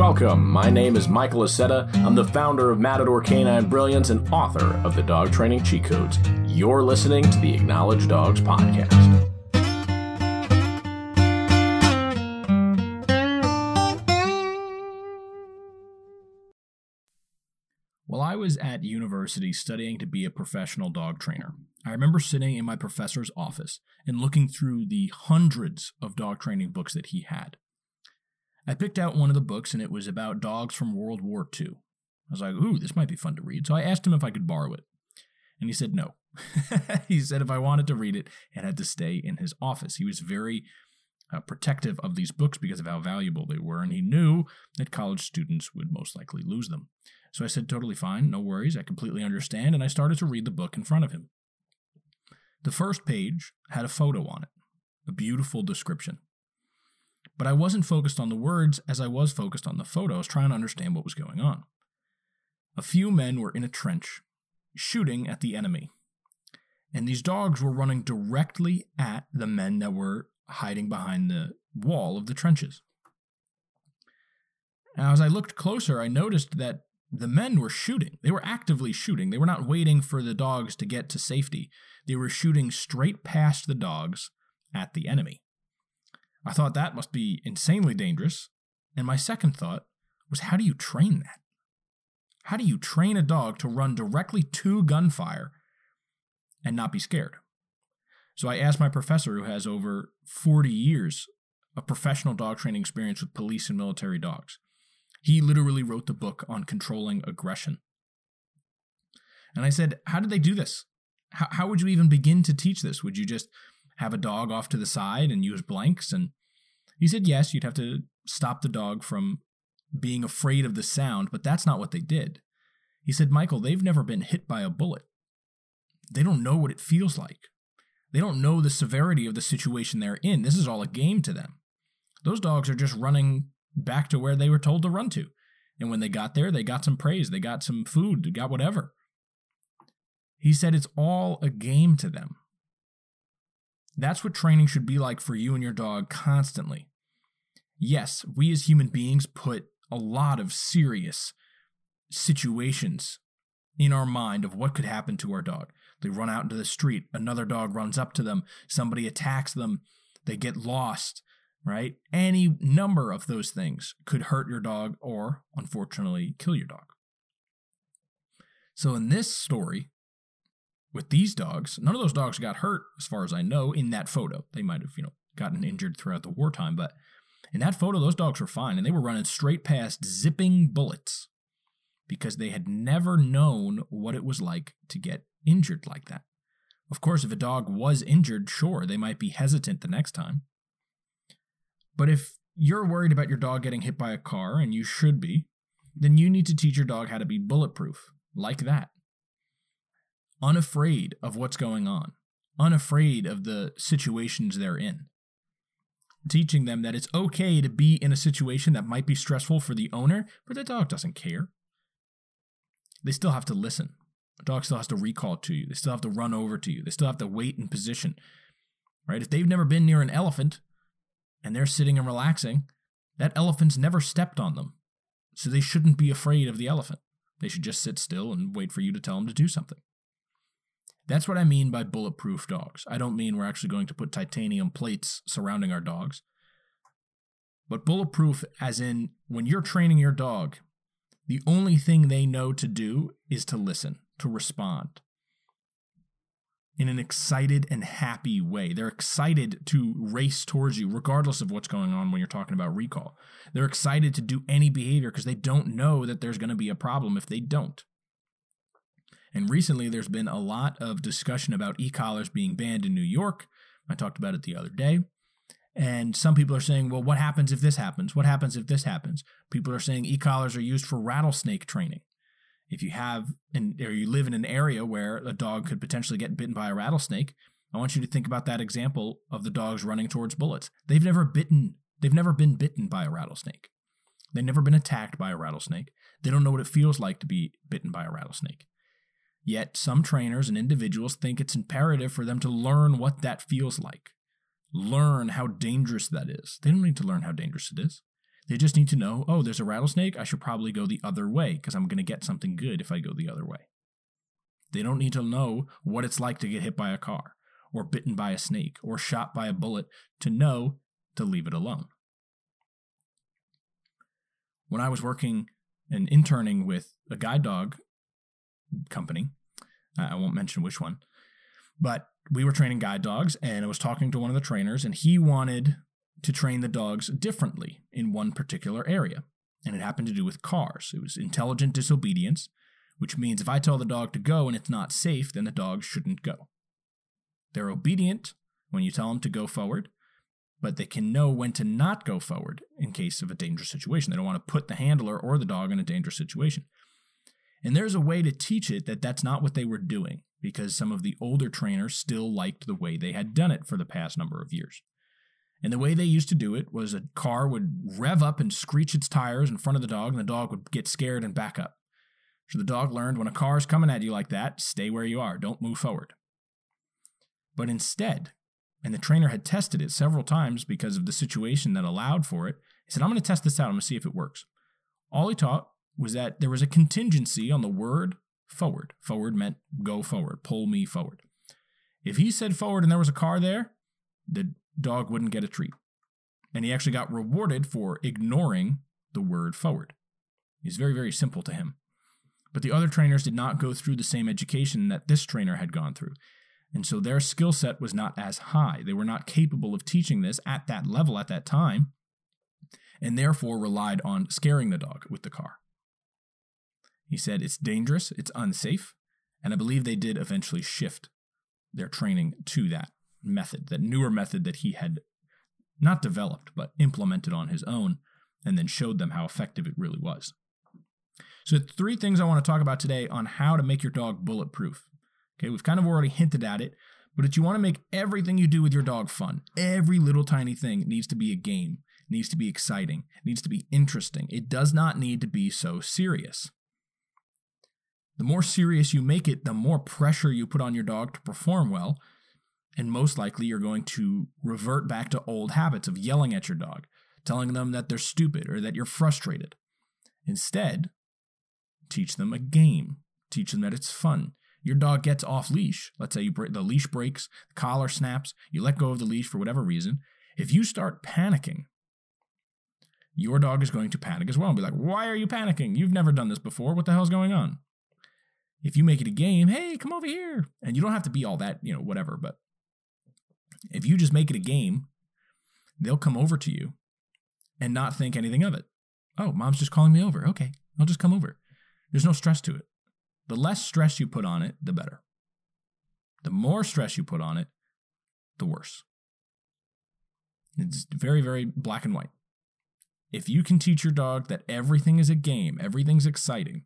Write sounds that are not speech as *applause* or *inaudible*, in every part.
Welcome. My name is Michael Acetta. I'm the founder of Matador Canine Brilliance and author of the Dog Training Cheat Codes. You're listening to the Acknowledge Dogs podcast. While I was at university studying to be a professional dog trainer, I remember sitting in my professor's office and looking through the hundreds of dog training books that he had. I picked out one of the books and it was about dogs from World War II. I was like, ooh, this might be fun to read. So I asked him if I could borrow it. And he said no. *laughs* he said if I wanted to read it, it had to stay in his office. He was very uh, protective of these books because of how valuable they were, and he knew that college students would most likely lose them. So I said, totally fine, no worries, I completely understand, and I started to read the book in front of him. The first page had a photo on it, a beautiful description. But I wasn't focused on the words as I was focused on the photos, trying to understand what was going on. A few men were in a trench, shooting at the enemy. And these dogs were running directly at the men that were hiding behind the wall of the trenches. Now, as I looked closer, I noticed that the men were shooting. They were actively shooting. They were not waiting for the dogs to get to safety. They were shooting straight past the dogs at the enemy. I thought that must be insanely dangerous. And my second thought was how do you train that? How do you train a dog to run directly to gunfire and not be scared? So I asked my professor, who has over 40 years of professional dog training experience with police and military dogs. He literally wrote the book on controlling aggression. And I said, How did they do this? How, how would you even begin to teach this? Would you just have a dog off to the side and use blanks? And he said, yes, you'd have to stop the dog from being afraid of the sound, but that's not what they did. He said, Michael, they've never been hit by a bullet. They don't know what it feels like. They don't know the severity of the situation they're in. This is all a game to them. Those dogs are just running back to where they were told to run to. And when they got there, they got some praise, they got some food, they got whatever. He said it's all a game to them. That's what training should be like for you and your dog constantly. Yes, we as human beings put a lot of serious situations in our mind of what could happen to our dog. They run out into the street, another dog runs up to them, somebody attacks them, they get lost, right? Any number of those things could hurt your dog or, unfortunately, kill your dog. So, in this story, with these dogs, none of those dogs got hurt, as far as I know, in that photo. They might have, you know, gotten injured throughout the wartime, but in that photo, those dogs were fine, and they were running straight past zipping bullets because they had never known what it was like to get injured like that. Of course, if a dog was injured, sure, they might be hesitant the next time. But if you're worried about your dog getting hit by a car, and you should be, then you need to teach your dog how to be bulletproof, like that unafraid of what's going on, unafraid of the situations they're in. Teaching them that it's okay to be in a situation that might be stressful for the owner, but the dog doesn't care. They still have to listen. A dog still has to recall to you. They still have to run over to you. They still have to wait in position. Right? If they've never been near an elephant and they're sitting and relaxing, that elephant's never stepped on them. So they shouldn't be afraid of the elephant. They should just sit still and wait for you to tell them to do something. That's what I mean by bulletproof dogs. I don't mean we're actually going to put titanium plates surrounding our dogs. But bulletproof, as in when you're training your dog, the only thing they know to do is to listen, to respond in an excited and happy way. They're excited to race towards you, regardless of what's going on when you're talking about recall. They're excited to do any behavior because they don't know that there's going to be a problem if they don't. And recently, there's been a lot of discussion about e collars being banned in New York. I talked about it the other day. And some people are saying, well, what happens if this happens? What happens if this happens? People are saying e collars are used for rattlesnake training. If you have, or you live in an area where a dog could potentially get bitten by a rattlesnake, I want you to think about that example of the dogs running towards bullets. They've never bitten, they've never been bitten by a rattlesnake. They've never been attacked by a rattlesnake. They don't know what it feels like to be bitten by a rattlesnake. Yet some trainers and individuals think it's imperative for them to learn what that feels like. Learn how dangerous that is. They don't need to learn how dangerous it is. They just need to know, oh, there's a rattlesnake. I should probably go the other way because I'm going to get something good if I go the other way. They don't need to know what it's like to get hit by a car, or bitten by a snake, or shot by a bullet to know to leave it alone. When I was working and interning with a guide dog company, uh, I won't mention which one, but we were training guide dogs, and I was talking to one of the trainers, and he wanted to train the dogs differently in one particular area. And it happened to do with cars. It was intelligent disobedience, which means if I tell the dog to go and it's not safe, then the dog shouldn't go. They're obedient when you tell them to go forward, but they can know when to not go forward in case of a dangerous situation. They don't want to put the handler or the dog in a dangerous situation. And there's a way to teach it that that's not what they were doing because some of the older trainers still liked the way they had done it for the past number of years. And the way they used to do it was a car would rev up and screech its tires in front of the dog, and the dog would get scared and back up. So the dog learned when a car is coming at you like that, stay where you are, don't move forward. But instead, and the trainer had tested it several times because of the situation that allowed for it, he said, I'm going to test this out, I'm going to see if it works. All he taught was that there was a contingency on the word forward. Forward meant go forward, pull me forward. If he said forward and there was a car there, the dog wouldn't get a treat. And he actually got rewarded for ignoring the word forward. It's very, very simple to him. But the other trainers did not go through the same education that this trainer had gone through. And so their skill set was not as high. They were not capable of teaching this at that level at that time, and therefore relied on scaring the dog with the car. He said it's dangerous, it's unsafe, and I believe they did eventually shift their training to that method, that newer method that he had not developed, but implemented on his own, and then showed them how effective it really was. So, three things I want to talk about today on how to make your dog bulletproof. Okay, we've kind of already hinted at it, but if you want to make everything you do with your dog fun, every little tiny thing needs to be a game, needs to be exciting, it needs to be interesting. It does not need to be so serious. The more serious you make it, the more pressure you put on your dog to perform well, and most likely you're going to revert back to old habits of yelling at your dog, telling them that they're stupid or that you're frustrated. Instead, teach them a game, teach them that it's fun. Your dog gets off leash. Let's say you break, the leash breaks, the collar snaps, you let go of the leash for whatever reason. If you start panicking, your dog is going to panic as well and be like, Why are you panicking? You've never done this before. What the hell's going on? If you make it a game, hey, come over here. And you don't have to be all that, you know, whatever, but if you just make it a game, they'll come over to you and not think anything of it. Oh, mom's just calling me over. Okay, I'll just come over. There's no stress to it. The less stress you put on it, the better. The more stress you put on it, the worse. It's very, very black and white. If you can teach your dog that everything is a game, everything's exciting,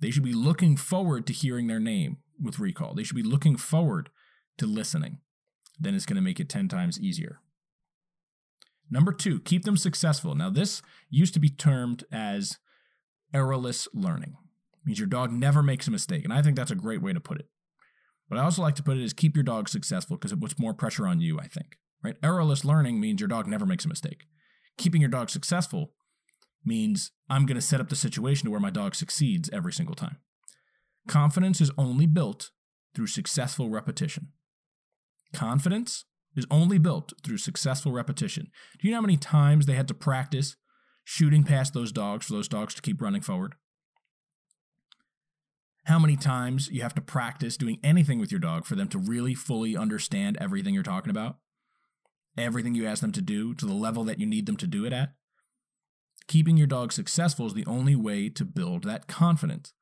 they should be looking forward to hearing their name with recall. They should be looking forward to listening. Then it's going to make it 10 times easier. Number two, keep them successful. Now, this used to be termed as errorless learning. It means your dog never makes a mistake. And I think that's a great way to put it. But I also like to put it as keep your dog successful because it puts more pressure on you, I think. Right? Errorless learning means your dog never makes a mistake. Keeping your dog successful means I'm going to set up the situation to where my dog succeeds every single time. Confidence is only built through successful repetition. Confidence is only built through successful repetition. Do you know how many times they had to practice shooting past those dogs for those dogs to keep running forward? How many times you have to practice doing anything with your dog for them to really fully understand everything you're talking about? Everything you ask them to do to the level that you need them to do it at? Keeping your dog successful is the only way to build that confidence.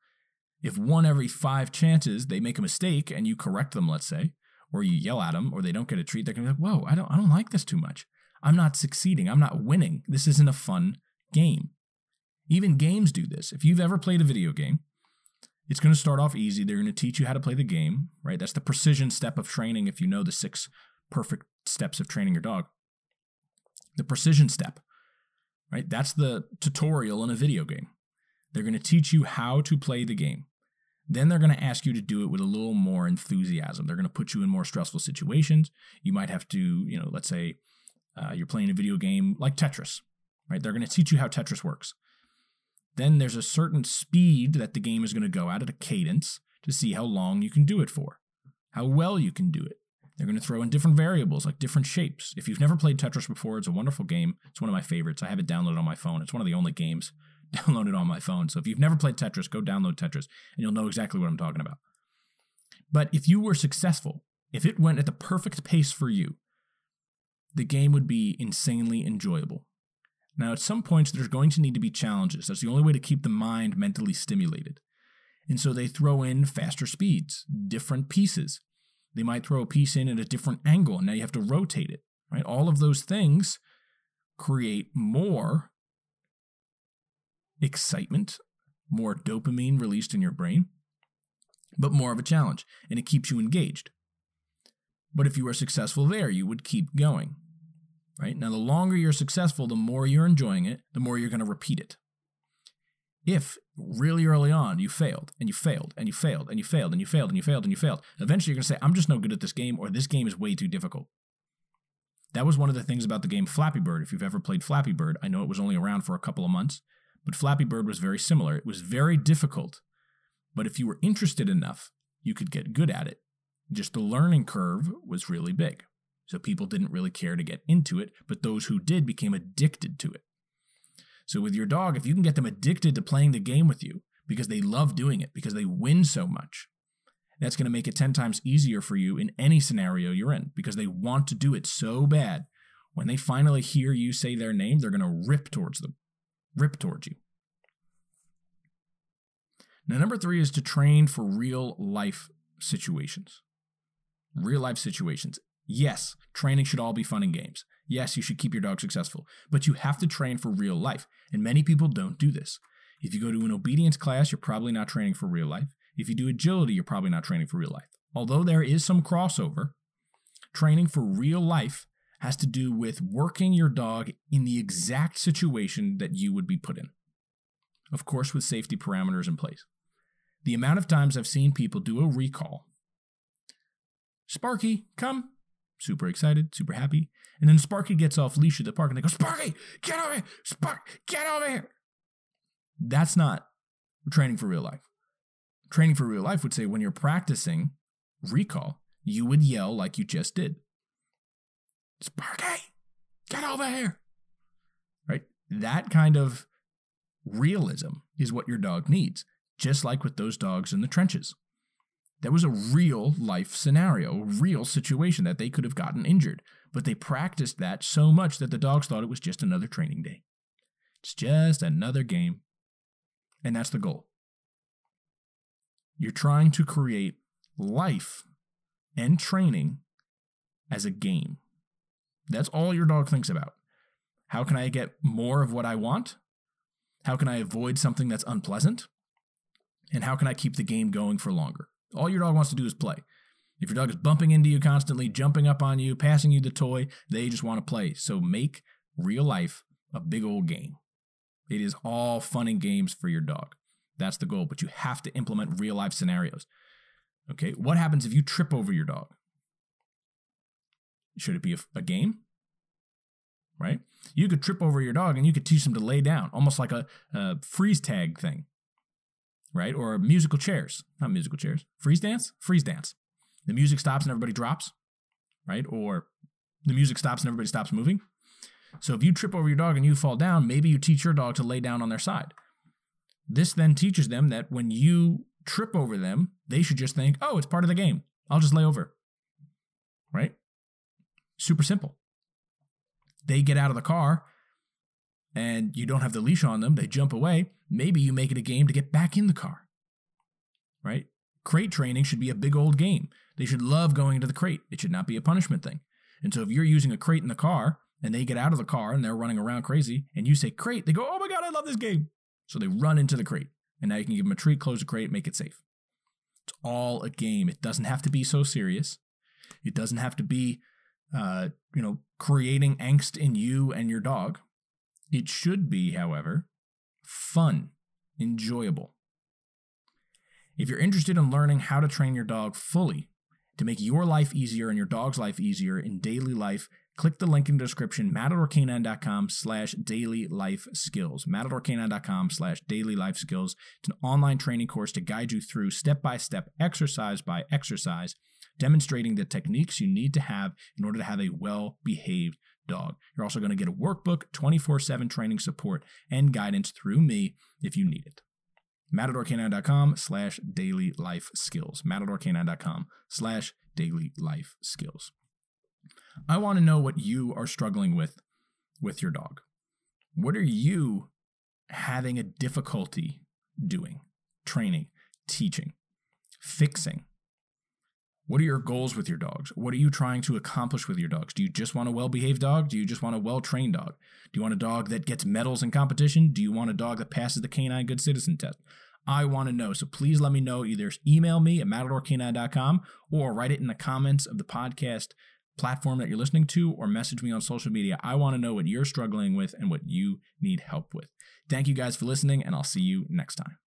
If one every five chances they make a mistake and you correct them, let's say, or you yell at them or they don't get a treat, they're gonna be like, whoa, I don't I don't like this too much. I'm not succeeding. I'm not winning. This isn't a fun game. Even games do this. If you've ever played a video game, it's going to start off easy. They're going to teach you how to play the game, right? That's the precision step of training if you know the six perfect steps of training your dog. The precision step, right? That's the tutorial in a video game. They're going to teach you how to play the game. Then they're going to ask you to do it with a little more enthusiasm. They're going to put you in more stressful situations. You might have to, you know, let's say uh, you're playing a video game like Tetris, right? They're going to teach you how Tetris works. Then there's a certain speed that the game is going to go at at a cadence to see how long you can do it for, how well you can do it. They're going to throw in different variables like different shapes. If you've never played Tetris before, it's a wonderful game. It's one of my favorites. I have it downloaded on my phone. It's one of the only games *laughs* downloaded on my phone. So if you've never played Tetris, go download Tetris and you'll know exactly what I'm talking about. But if you were successful, if it went at the perfect pace for you, the game would be insanely enjoyable. Now, at some points, there's going to need to be challenges. That's the only way to keep the mind mentally stimulated. And so they throw in faster speeds, different pieces. They might throw a piece in at a different angle, and now you have to rotate it, right? All of those things create more excitement, more dopamine released in your brain, but more of a challenge, and it keeps you engaged. But if you are successful there, you would keep going right? Now, the longer you're successful, the more you're enjoying it, the more you're going to repeat it. If really early on you failed and you failed and you failed and you failed and you failed and you failed and you failed, eventually you're going to say, I'm just no good at this game or this game is way too difficult. That was one of the things about the game Flappy Bird. If you've ever played Flappy Bird, I know it was only around for a couple of months, but Flappy Bird was very similar. It was very difficult, but if you were interested enough, you could get good at it. Just the learning curve was really big. So people didn't really care to get into it, but those who did became addicted to it. So with your dog, if you can get them addicted to playing the game with you because they love doing it, because they win so much, that's going to make it 10 times easier for you in any scenario you're in because they want to do it so bad. When they finally hear you say their name, they're going to rip towards them, rip towards you. Now, number three is to train for real life situations. Real life situations. Yes, training should all be fun and games. Yes, you should keep your dog successful, but you have to train for real life, and many people don't do this. If you go to an obedience class, you're probably not training for real life. If you do agility, you're probably not training for real life. Although there is some crossover, training for real life has to do with working your dog in the exact situation that you would be put in. Of course, with safety parameters in place. The amount of times I've seen people do a recall Sparky, come, super excited, super happy. And then Sparky gets off leash at the park and they go, Sparky, get over here! Spark, get over here! That's not training for real life. Training for real life would say when you're practicing recall, you would yell like you just did. Sparky, get over here! Right? That kind of realism is what your dog needs, just like with those dogs in the trenches. That was a real life scenario, a real situation that they could have gotten injured. But they practiced that so much that the dogs thought it was just another training day. It's just another game. And that's the goal. You're trying to create life and training as a game. That's all your dog thinks about. How can I get more of what I want? How can I avoid something that's unpleasant? And how can I keep the game going for longer? All your dog wants to do is play. If your dog is bumping into you constantly, jumping up on you, passing you the toy, they just want to play. So make real life a big old game. It is all fun and games for your dog. That's the goal, but you have to implement real life scenarios. Okay, what happens if you trip over your dog? Should it be a, a game? Right? You could trip over your dog and you could teach them to lay down, almost like a, a freeze tag thing right? Or musical chairs, not musical chairs, freeze dance, freeze dance. The music stops and everybody drops, right? Or the music stops and everybody stops moving. So if you trip over your dog and you fall down, maybe you teach your dog to lay down on their side. This then teaches them that when you trip over them, they should just think, oh, it's part of the game. I'll just lay over. Right? Super simple. They get out of the car and you don't have the leash on them, they jump away. Maybe you make it a game to get back in the car. Right? Crate training should be a big old game. They should love going into the crate. It should not be a punishment thing. And so if you're using a crate in the car and they get out of the car and they're running around crazy and you say crate, they go, oh my God, I love this game. So they run into the crate. And now you can give them a treat, close the crate, make it safe. It's all a game. It doesn't have to be so serious. It doesn't have to be, uh, you know, creating angst in you and your dog. It should be, however, fun, enjoyable. If you're interested in learning how to train your dog fully to make your life easier and your dog's life easier in daily life, click the link in the description, matadorcanine.com slash daily life skills. Matadorcanine.com slash daily life skills. It's an online training course to guide you through step by step, exercise by exercise, demonstrating the techniques you need to have in order to have a well behaved dog. You're also going to get a workbook, 24 7 training support, and guidance through me if you need it. MatadorCanine.com slash daily life skills. MatadorCanine.com slash daily life skills. I want to know what you are struggling with with your dog. What are you having a difficulty doing, training, teaching, fixing? What are your goals with your dogs? What are you trying to accomplish with your dogs? Do you just want a well behaved dog? Do you just want a well trained dog? Do you want a dog that gets medals in competition? Do you want a dog that passes the canine good citizen test? I want to know. So please let me know. Either email me at matadorcanine.com or write it in the comments of the podcast platform that you're listening to or message me on social media. I want to know what you're struggling with and what you need help with. Thank you guys for listening, and I'll see you next time.